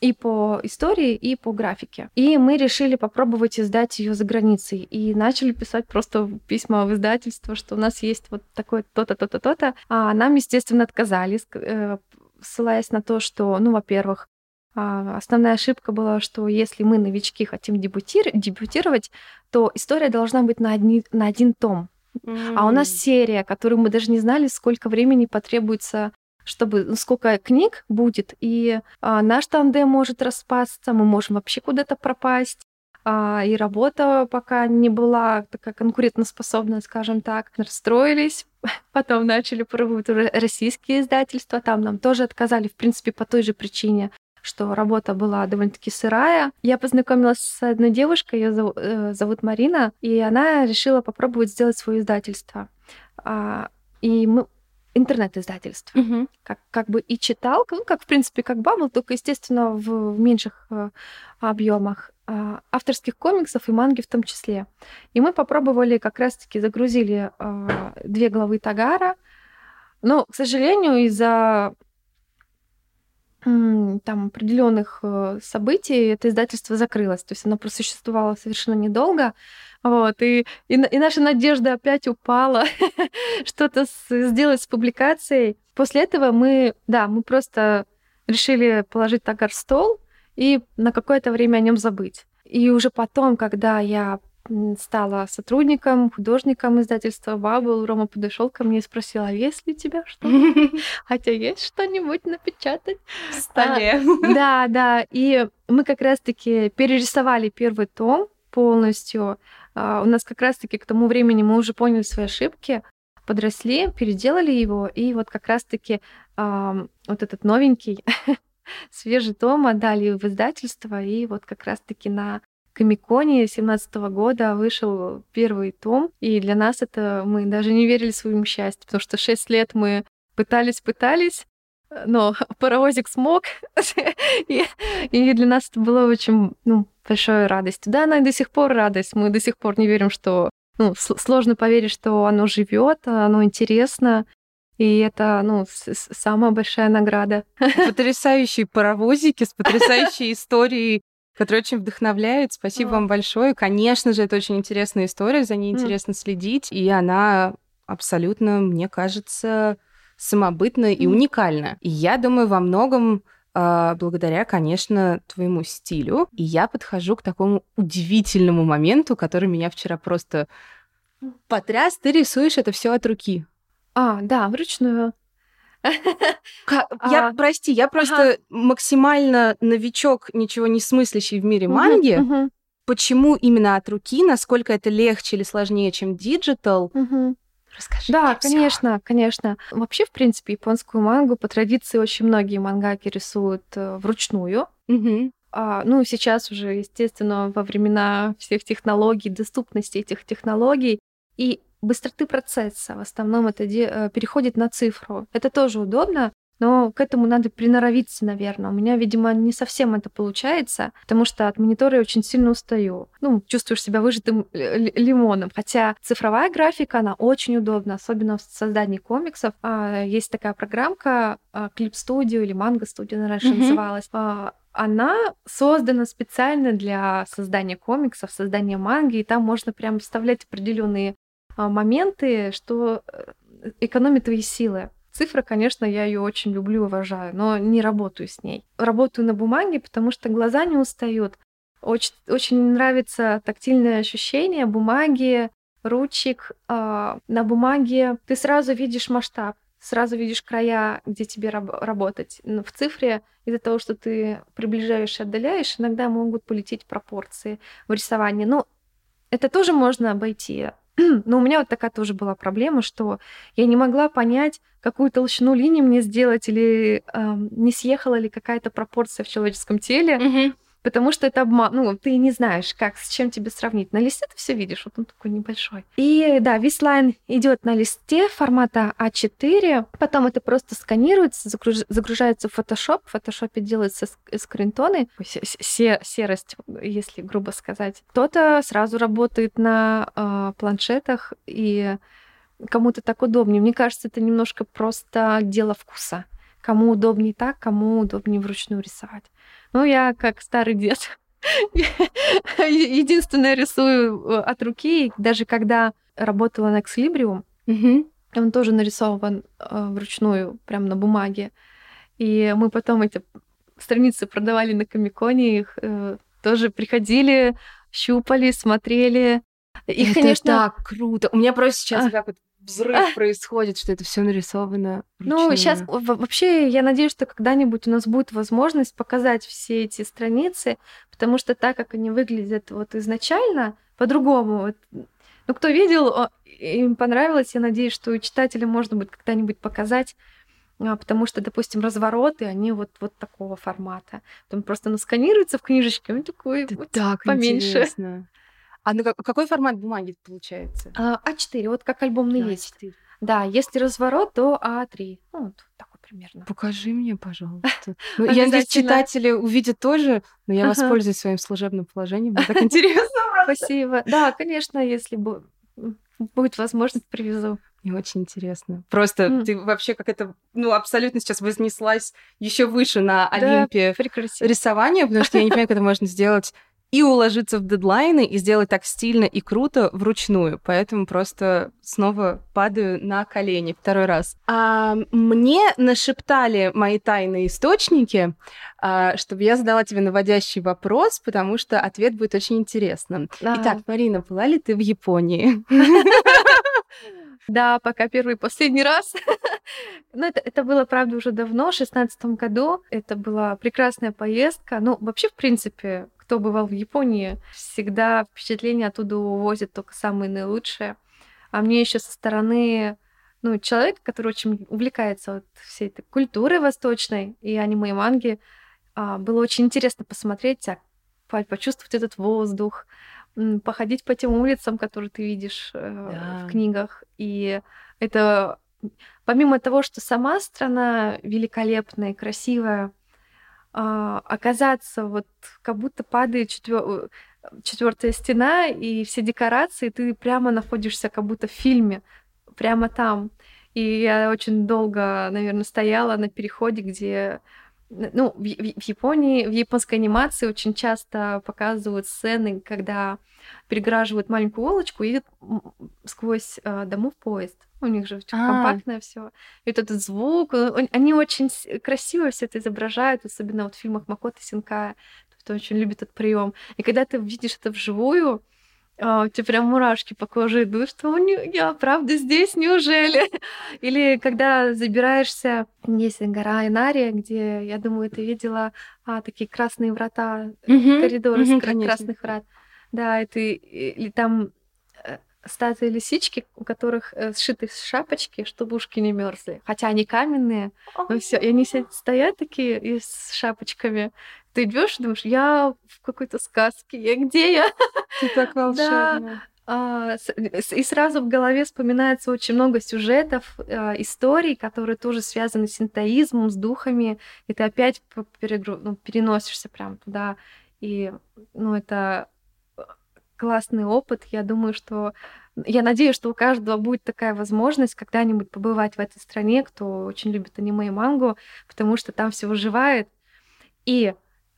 A: и по истории, и по графике. И мы решили попробовать издать ее за границей. И начали писать просто письма в издательство, что у нас есть вот такое то-то, то-то, то-то. А нам, естественно, отказали, э, ссылаясь на то, что, ну, во-первых, а, основная ошибка была, что если мы, новички, хотим дебютир- дебютировать, то история должна быть на, одни, на один том. Mm-hmm. А у нас серия, которую мы даже не знали, сколько времени потребуется чтобы ну, сколько книг будет, и а, наш тандем может распасться, мы можем вообще куда-то пропасть. А, и работа пока не была такая конкурентоспособная, скажем так. Расстроились, потом начали пробовать российские издательства, там нам тоже отказали, в принципе, по той же причине, что работа была довольно-таки сырая. Я познакомилась с одной девушкой, ее зовут, э, зовут Марина, и она решила попробовать сделать свое издательство. А, и мы, интернет-издательств. Угу. Как, как бы и читалка, ну, как, в принципе, как Бабл, только, естественно, в, в меньших э, объемах э, авторских комиксов и манги в том числе. И мы попробовали, как раз-таки загрузили э, две главы Тагара, но, к сожалению, из-за там определенных э, событий это издательство закрылось. То есть оно просуществовало совершенно недолго. Вот, и, и, и наша надежда опять упала что-то сделать с публикацией. После этого мы, да, мы просто решили положить тагар в стол и на какое-то время о нем забыть. И уже потом, когда я стала сотрудником, художником издательства Бабл, Рома подошел ко мне и спросил, а есть ли у тебя что-то? Хотя есть что-нибудь напечатать?
B: В столе.
A: Да, да. И мы как раз-таки перерисовали первый том полностью. А, у нас как раз-таки к тому времени мы уже поняли свои ошибки, подросли, переделали его, и вот как раз-таки вот этот новенький свежий том отдали в издательство, и вот как раз-таки на Комиконе 2017 года вышел первый том, и для нас это мы даже не верили своему счастью, потому что шесть лет мы пытались, пытались, но паровозик смог, и, и для нас это было очень ну, большой радостью. Да, она и до сих пор радость, мы до сих пор не верим, что ну, сложно поверить, что оно живет, оно интересно, и это, ну, самая большая награда.
B: Потрясающие паровозики с потрясающей историей, которая очень вдохновляет. Спасибо вам большое. Конечно же, это очень интересная история, за ней интересно следить, и она абсолютно, мне кажется, самобытная и уникальна. И я думаю, во многом а, благодаря, конечно, твоему стилю. И я подхожу к такому удивительному моменту, который меня вчера просто потряс. Ты рисуешь это все от руки.
A: А, да, вручную.
B: Я, а, прости, я просто максимально новичок, ничего не смыслящий в мире манги. Почему именно от руки? Насколько это легче или сложнее, чем digital?
A: Расскажи. Да, конечно, всё. конечно. Вообще, в принципе, японскую мангу по традиции очень многие мангаки рисуют э, вручную. Угу. А, ну, сейчас уже, естественно, во времена всех технологий, доступности этих технологий и быстроты процесса, в основном это де- э, переходит на цифру. Это тоже удобно, но к этому надо приноровиться, наверное. У меня, видимо, не совсем это получается, потому что от монитора я очень сильно устаю. Ну, чувствуешь себя выжатым лимоном. Хотя цифровая графика, она очень удобна, особенно в создании комиксов. А, есть такая программка Clip Studio или Manga Studio, она раньше mm-hmm. называлась. А, она создана специально для создания комиксов, создания манги, и там можно прям вставлять определенные а, моменты, что э, экономит твои силы. Цифра, конечно, я ее очень люблю, уважаю, но не работаю с ней. Работаю на бумаге, потому что глаза не устают. Очень, очень нравится тактильное ощущение бумаги, ручек. Э, на бумаге ты сразу видишь масштаб, сразу видишь края, где тебе раб- работать. Но в цифре из-за того, что ты приближаешь и отдаляешь, иногда могут полететь пропорции в рисовании. Ну, это тоже можно обойти. Но у меня вот такая тоже была проблема, что я не могла понять, какую толщину линии мне сделать, или э, не съехала ли какая-то пропорция в человеческом теле. Mm-hmm потому что это обман. Ну, ты не знаешь, как, с чем тебе сравнить. На листе ты все видишь, вот он такой небольшой. И да, весь лайн идет на листе формата А4, потом это просто сканируется, загруж... загружается в Photoshop, в Photoshop делаются скринтоны, серость, если грубо сказать. Кто-то сразу работает на э, планшетах, и кому-то так удобнее. Мне кажется, это немножко просто дело вкуса. Кому удобнее так, кому удобнее вручную рисовать. Ну, я как старый дед. Единственное, рисую э, от руки. Даже когда работала на Exlibrium, он тоже нарисован э, вручную, прям на бумаге. И мы потом эти страницы продавали на Комиконе, их э, тоже приходили, щупали, смотрели.
B: И, это конечно, так круто. У меня просто сейчас а... как вот взрыв происходит, что это все нарисовано.
A: Ну, сейчас вообще я надеюсь, что когда-нибудь у нас будет возможность показать все эти страницы, потому что так, как они выглядят вот изначально, по-другому. Вот, ну, кто видел, им понравилось, я надеюсь, что и читателям можно будет когда-нибудь показать, а, потому что, допустим, развороты, они вот, вот такого формата. Там просто насканируется в книжечке, он такой это вот так поменьше. Интересно.
B: А ну, какой формат бумаги получается?
A: А, А4, вот как альбомный а, лист. А4. Да, если разворот, то А3. Ну, вот такой примерно.
B: Покажи мне, пожалуйста. Ну, я надеюсь, читатели увидят тоже, но я воспользуюсь своим служебным положением. Мне так интересно.
A: Спасибо. Да, конечно, если будет возможность, привезу.
B: Мне очень интересно. Просто mm. ты вообще как это, ну, абсолютно сейчас вознеслась еще выше на Олимпе да, рисования, потому что я не понимаю, как это можно сделать и уложиться в дедлайны, и сделать так стильно и круто вручную. Поэтому просто снова падаю на колени второй раз. А, мне нашептали мои тайные источники, а, чтобы я задала тебе наводящий вопрос, потому что ответ будет очень интересным. Ага. Итак, Марина, была ли ты в Японии?
A: Да, пока первый и последний раз. Но это, это было, правда, уже давно, в шестнадцатом году. Это была прекрасная поездка. Ну, вообще, в принципе, кто бывал в Японии, всегда впечатления оттуда увозят только самые наилучшие. А мне еще со стороны ну, человека, который очень увлекается вот всей этой культурой восточной и аниме и манги, а, было очень интересно посмотреть, а, почувствовать этот воздух, походить по тем улицам, которые ты видишь э, да. в книгах. И это помимо того, что сама страна великолепная, красивая, а, оказаться вот как будто падает четвер... четвертая стена и все декорации, ты прямо находишься как будто в фильме, прямо там. И я очень долго, наверное, стояла на переходе, где ну, в, в Японии, в японской анимации очень часто показывают сцены, когда переграживают маленькую улочку и сквозь э, домов поезд. У них же а. компактное все. И вот этот звук, они очень красиво все это изображают, особенно вот в фильмах Макота Синкая, кто очень любит этот прием. И когда ты видишь это вживую, а, у тебя прям мурашки по коже идут, что я правда здесь, неужели? Или когда забираешься, есть гора Инария, где, я думаю, ты видела а, такие красные врата, угу, коридоры угу, с красных врат. Да, и ты, или там э, статуи лисички, у которых э, сшиты шапочки, чтобы ушки не мерзли. Хотя они каменные, но все, и они стоят такие и с шапочками. Ты идешь и думаешь, я в какой-то сказке, я где я?
B: Ты так волшебно.
A: Да. И сразу в голове вспоминается очень много сюжетов, а, историй, которые тоже связаны с синтоизмом, с духами, и ты опять ну, переносишься прям туда. И ну, это классный опыт. Я думаю, что я надеюсь, что у каждого будет такая возможность когда-нибудь побывать в этой стране, кто очень любит аниме и мангу, потому что там все выживает. И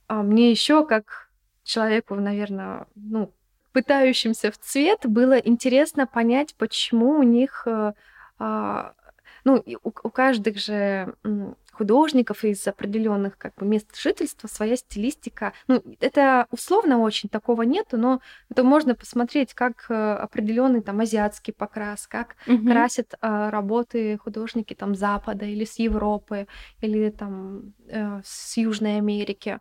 A: а, мне еще как человеку, наверное, ну, пытающимся в цвет, было интересно понять, почему у них э, а, ну, у, у каждых же художников из определенных как бы мест жительства своя стилистика. Ну, это условно очень такого нету, но это можно посмотреть, как э, определенный там азиатский покрас, как угу. красят а, работы художники там Запада или с Европы или там э, с Южной Америки.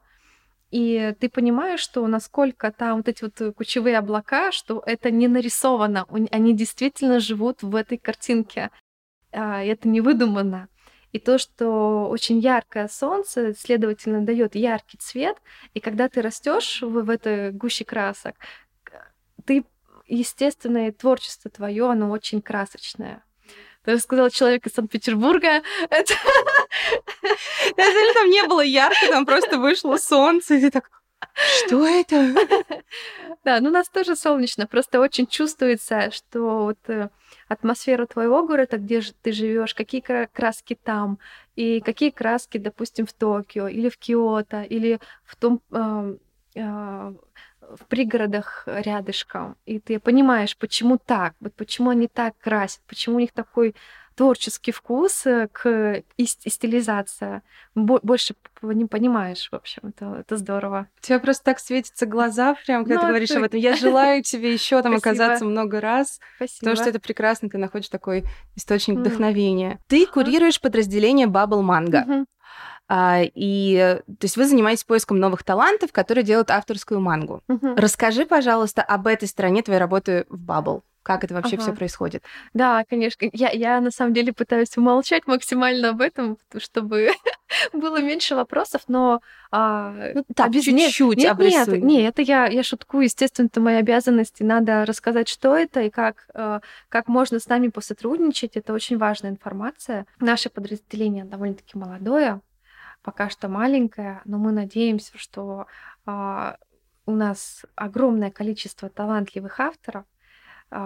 A: И ты понимаешь, что насколько там вот эти вот кучевые облака, что это не нарисовано, они действительно живут в этой картинке. А, это не выдумано. И то, что очень яркое солнце, следовательно, дает яркий цвет, и когда ты растешь в, в этой гуще красок, ты, естественно, творчество твое, оно очень красочное. Есть сказал человек из Санкт-Петербурга. Это...
B: Там не было ярко, там просто вышло солнце, и ты так, что это?
A: Да, ну у нас тоже солнечно, просто очень чувствуется, что вот атмосфера твоего города, где же ты живешь, какие краски там, и какие краски, допустим, в Токио или в Киото, или в том э, в пригородах рядышком, и ты понимаешь, почему так, вот почему они так красят, почему у них такой творческий вкус э, к и, стилизация. Больше не понимаешь, в общем, это, это здорово.
B: У тебя просто так светятся глаза, прям, когда ну, ты говоришь ты... об этом. Я желаю тебе еще там оказаться много раз,
A: Спасибо.
B: потому что это прекрасно, ты находишь такой источник вдохновения. Ты курируешь подразделение Bubble Manga. А, и, то есть вы занимаетесь поиском новых талантов, которые делают авторскую мангу. Расскажи, пожалуйста, об этой стороне твоей работы в Bubble. Как это вообще ага. все происходит?
A: Да, конечно. Я, я на самом деле пытаюсь умолчать максимально об этом, чтобы было меньше вопросов, но
B: а, ну, так, без... чуть-чуть нет, обрисуй.
A: Нет, нет, это я, я шуткую. Естественно, это моя обязанность, и надо рассказать, что это и как, э, как можно с нами посотрудничать. Это очень важная информация. Наше подразделение довольно-таки молодое, пока что маленькое, но мы надеемся, что э, у нас огромное количество талантливых авторов, а,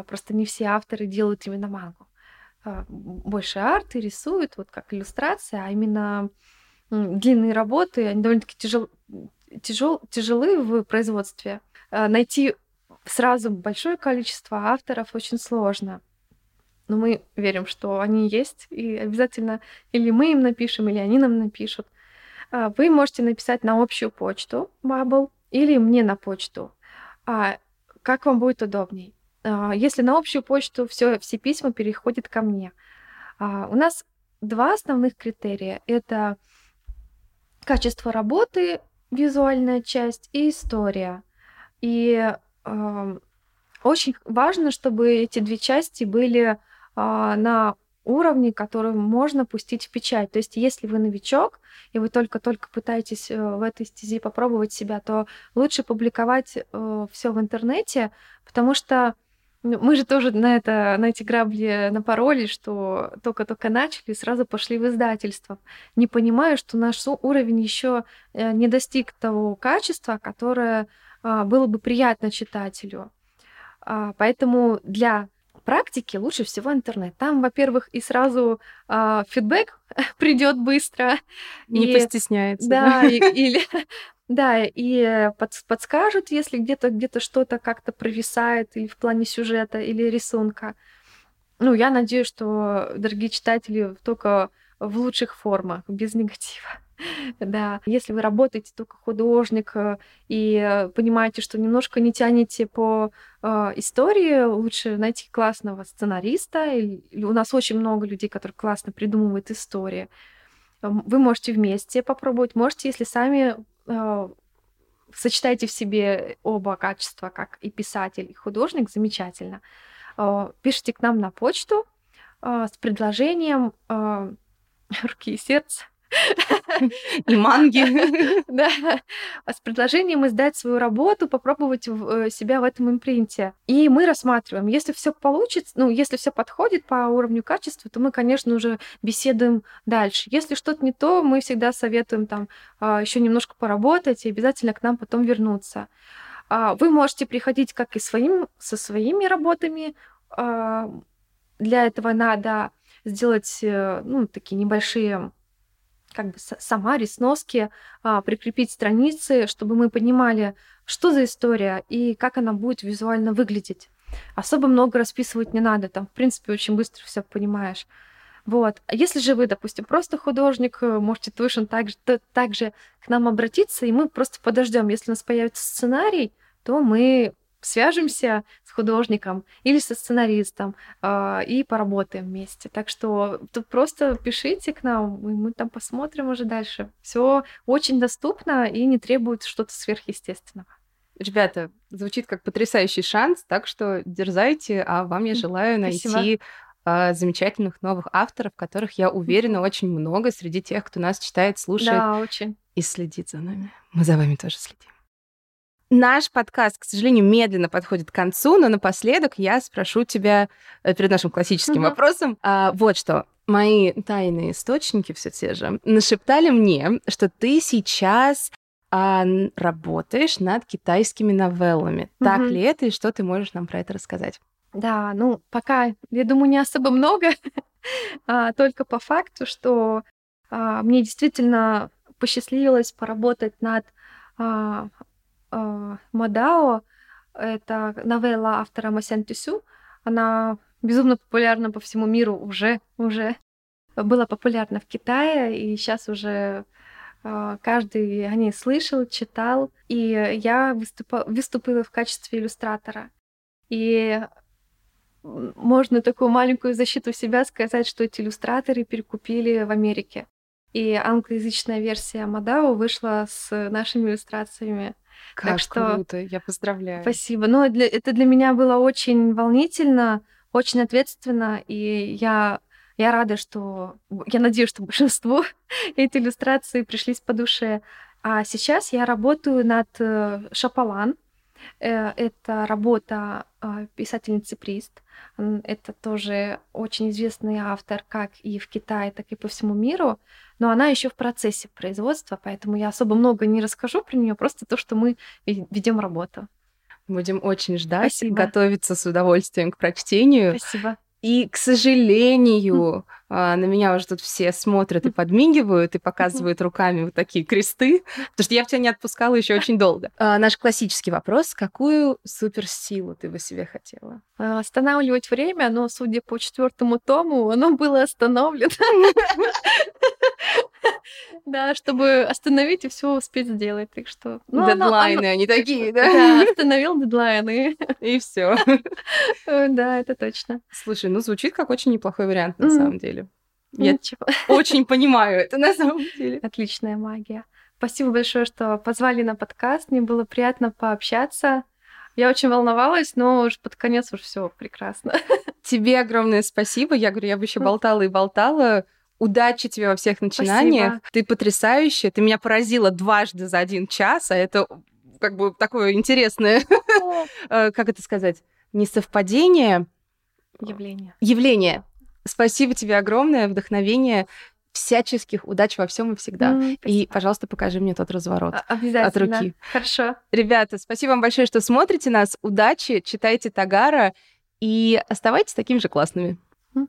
A: просто не все авторы делают именно мангу. А, больше арты рисуют, вот как иллюстрация, а именно длинные работы, они довольно-таки тяжел, тяжел, тяжелы в производстве. А, найти сразу большое количество авторов очень сложно. Но мы верим, что они есть, и обязательно или мы им напишем, или они нам напишут. Вы можете написать на общую почту Bubble или мне на почту. Как вам будет удобней? А, если на общую почту все, все письма переходят ко мне. А, у нас два основных критерия. Это качество работы, визуальная часть и история. И очень важно, чтобы эти две части были э, на уровне, который можно пустить в печать. То есть, если вы новичок, и вы только-только пытаетесь э, в этой стези попробовать себя, то лучше публиковать э, все в интернете, потому что мы же тоже на, это, на эти грабли напоролись, что только-только начали, сразу пошли в издательство, не понимая, что наш уровень еще э, не достиг того качества, которое а, было бы приятно читателю. А, поэтому для практики лучше всего интернет. Там, во-первых, и сразу э, фидбэк придет быстро.
B: Не и, постесняется.
A: Да, да? И, или да, и под, подскажут, если где-то где-то что-то как-то провисает или в плане сюжета или рисунка. Ну, я надеюсь, что дорогие читатели только в лучших формах, без негатива. Да, если вы работаете только художник э, и понимаете, что немножко не тянете по э, истории, лучше найти классного сценариста. У нас очень много людей, которые классно придумывают истории. Вы можете вместе попробовать, можете, если сами сочетаете в себе оба качества, как и писатель, и художник, замечательно. Э, пишите к нам на почту э, с предложением руки и сердца
B: И манги.
A: Да. А с предложением издать свою работу, попробовать э, себя в этом импринте. И мы рассматриваем, если все получится, ну, если все подходит по уровню качества, то мы, конечно, уже беседуем дальше. Если что-то не то, мы всегда советуем там а, еще немножко поработать и обязательно к нам потом вернуться. А, вы можете приходить как и своим, со своими работами. Для этого надо сделать э, ну, такие небольшие как бы сама сноски, а, прикрепить страницы, чтобы мы понимали, что за история и как она будет визуально выглядеть. Особо много расписывать не надо, там, в принципе, очень быстро все понимаешь. Вот. А если же вы, допустим, просто художник, э, можете точно так же, так же к нам обратиться, и мы просто подождем. Если у нас появится сценарий, то мы свяжемся с художником или со сценаристом э, и поработаем вместе. Так что тут просто пишите к нам, и мы там посмотрим уже дальше. Все очень доступно и не требует что-то сверхъестественного.
B: Ребята, звучит как потрясающий шанс, так что дерзайте, а вам я желаю Спасибо. найти э, замечательных новых авторов, которых я уверена очень много среди тех, кто нас читает, слушает
A: да, очень.
B: и следит за нами. Мы за вами тоже следим. Наш подкаст, к сожалению, медленно подходит к концу, но напоследок я спрошу тебя э, перед нашим классическим uh-huh. вопросом. А, вот что. Мои тайные источники все те же нашептали мне, что ты сейчас а, работаешь над китайскими новеллами. Uh-huh. Так ли это и что ты можешь нам про это рассказать?
A: Да, ну пока, я думаю, не особо много, а, только по факту, что а, мне действительно посчастливилось поработать над а, Мадао. Это новелла автора Масян Тюсю. Она безумно популярна по всему миру уже, уже была популярна в Китае, и сейчас уже э, каждый о ней слышал, читал. И я выступа, выступила в качестве иллюстратора. И можно такую маленькую защиту себя сказать, что эти иллюстраторы перекупили в Америке. И англоязычная версия Мадао вышла с нашими иллюстрациями
B: как так что... круто, я поздравляю.
A: Спасибо. Ну, для, это для меня было очень волнительно, очень ответственно, и я, я рада, что... Я надеюсь, что большинству эти иллюстрации пришлись по душе. А сейчас я работаю над э, Шапалан. Э, это работа а, писательницы Прист. Это тоже очень известный автор как и в Китае, так и по всему миру но она еще в процессе производства, поэтому я особо много не расскажу про нее, просто то, что мы ведем работу.
B: Будем очень ждать, Спасибо. готовиться с удовольствием к прочтению.
A: Спасибо.
B: И, к сожалению, а, на меня уже тут все смотрят и подмигивают, и показывают руками вот такие кресты, потому что я в тебя не отпускала еще очень долго. А, наш классический вопрос. Какую суперсилу ты бы себе хотела?
A: А, останавливать время, но, судя по четвертому тому, оно было остановлено. Да, чтобы остановить и все успеть сделать. Так что...
B: Ну, дедлайны, они такие, да?
A: Да, остановил дедлайны.
B: И все.
A: Да, это точно.
B: Слушай, ну звучит как очень неплохой вариант на самом деле. Я Ничего. очень понимаю это на самом деле.
A: Отличная магия. Спасибо большое, что позвали на подкаст. Мне было приятно пообщаться. Я очень волновалась, но уже под конец уже все прекрасно.
B: Тебе огромное спасибо. Я говорю, я бы еще болтала и болтала. Удачи тебе во всех начинаниях. Спасибо. Ты потрясающая. Ты меня поразила дважды за один час, а это как бы такое интересное, э, как это сказать, не совпадение,
A: явление.
B: Явление. Спасибо тебе огромное, вдохновение. всяческих удач во всем и всегда. Mm, и, пожалуйста, покажи мне тот разворот.
A: Обязательно.
B: От руки.
A: Хорошо.
B: Ребята, спасибо вам большое, что смотрите нас. Удачи, читайте Тагара и оставайтесь такими же классными. Mm.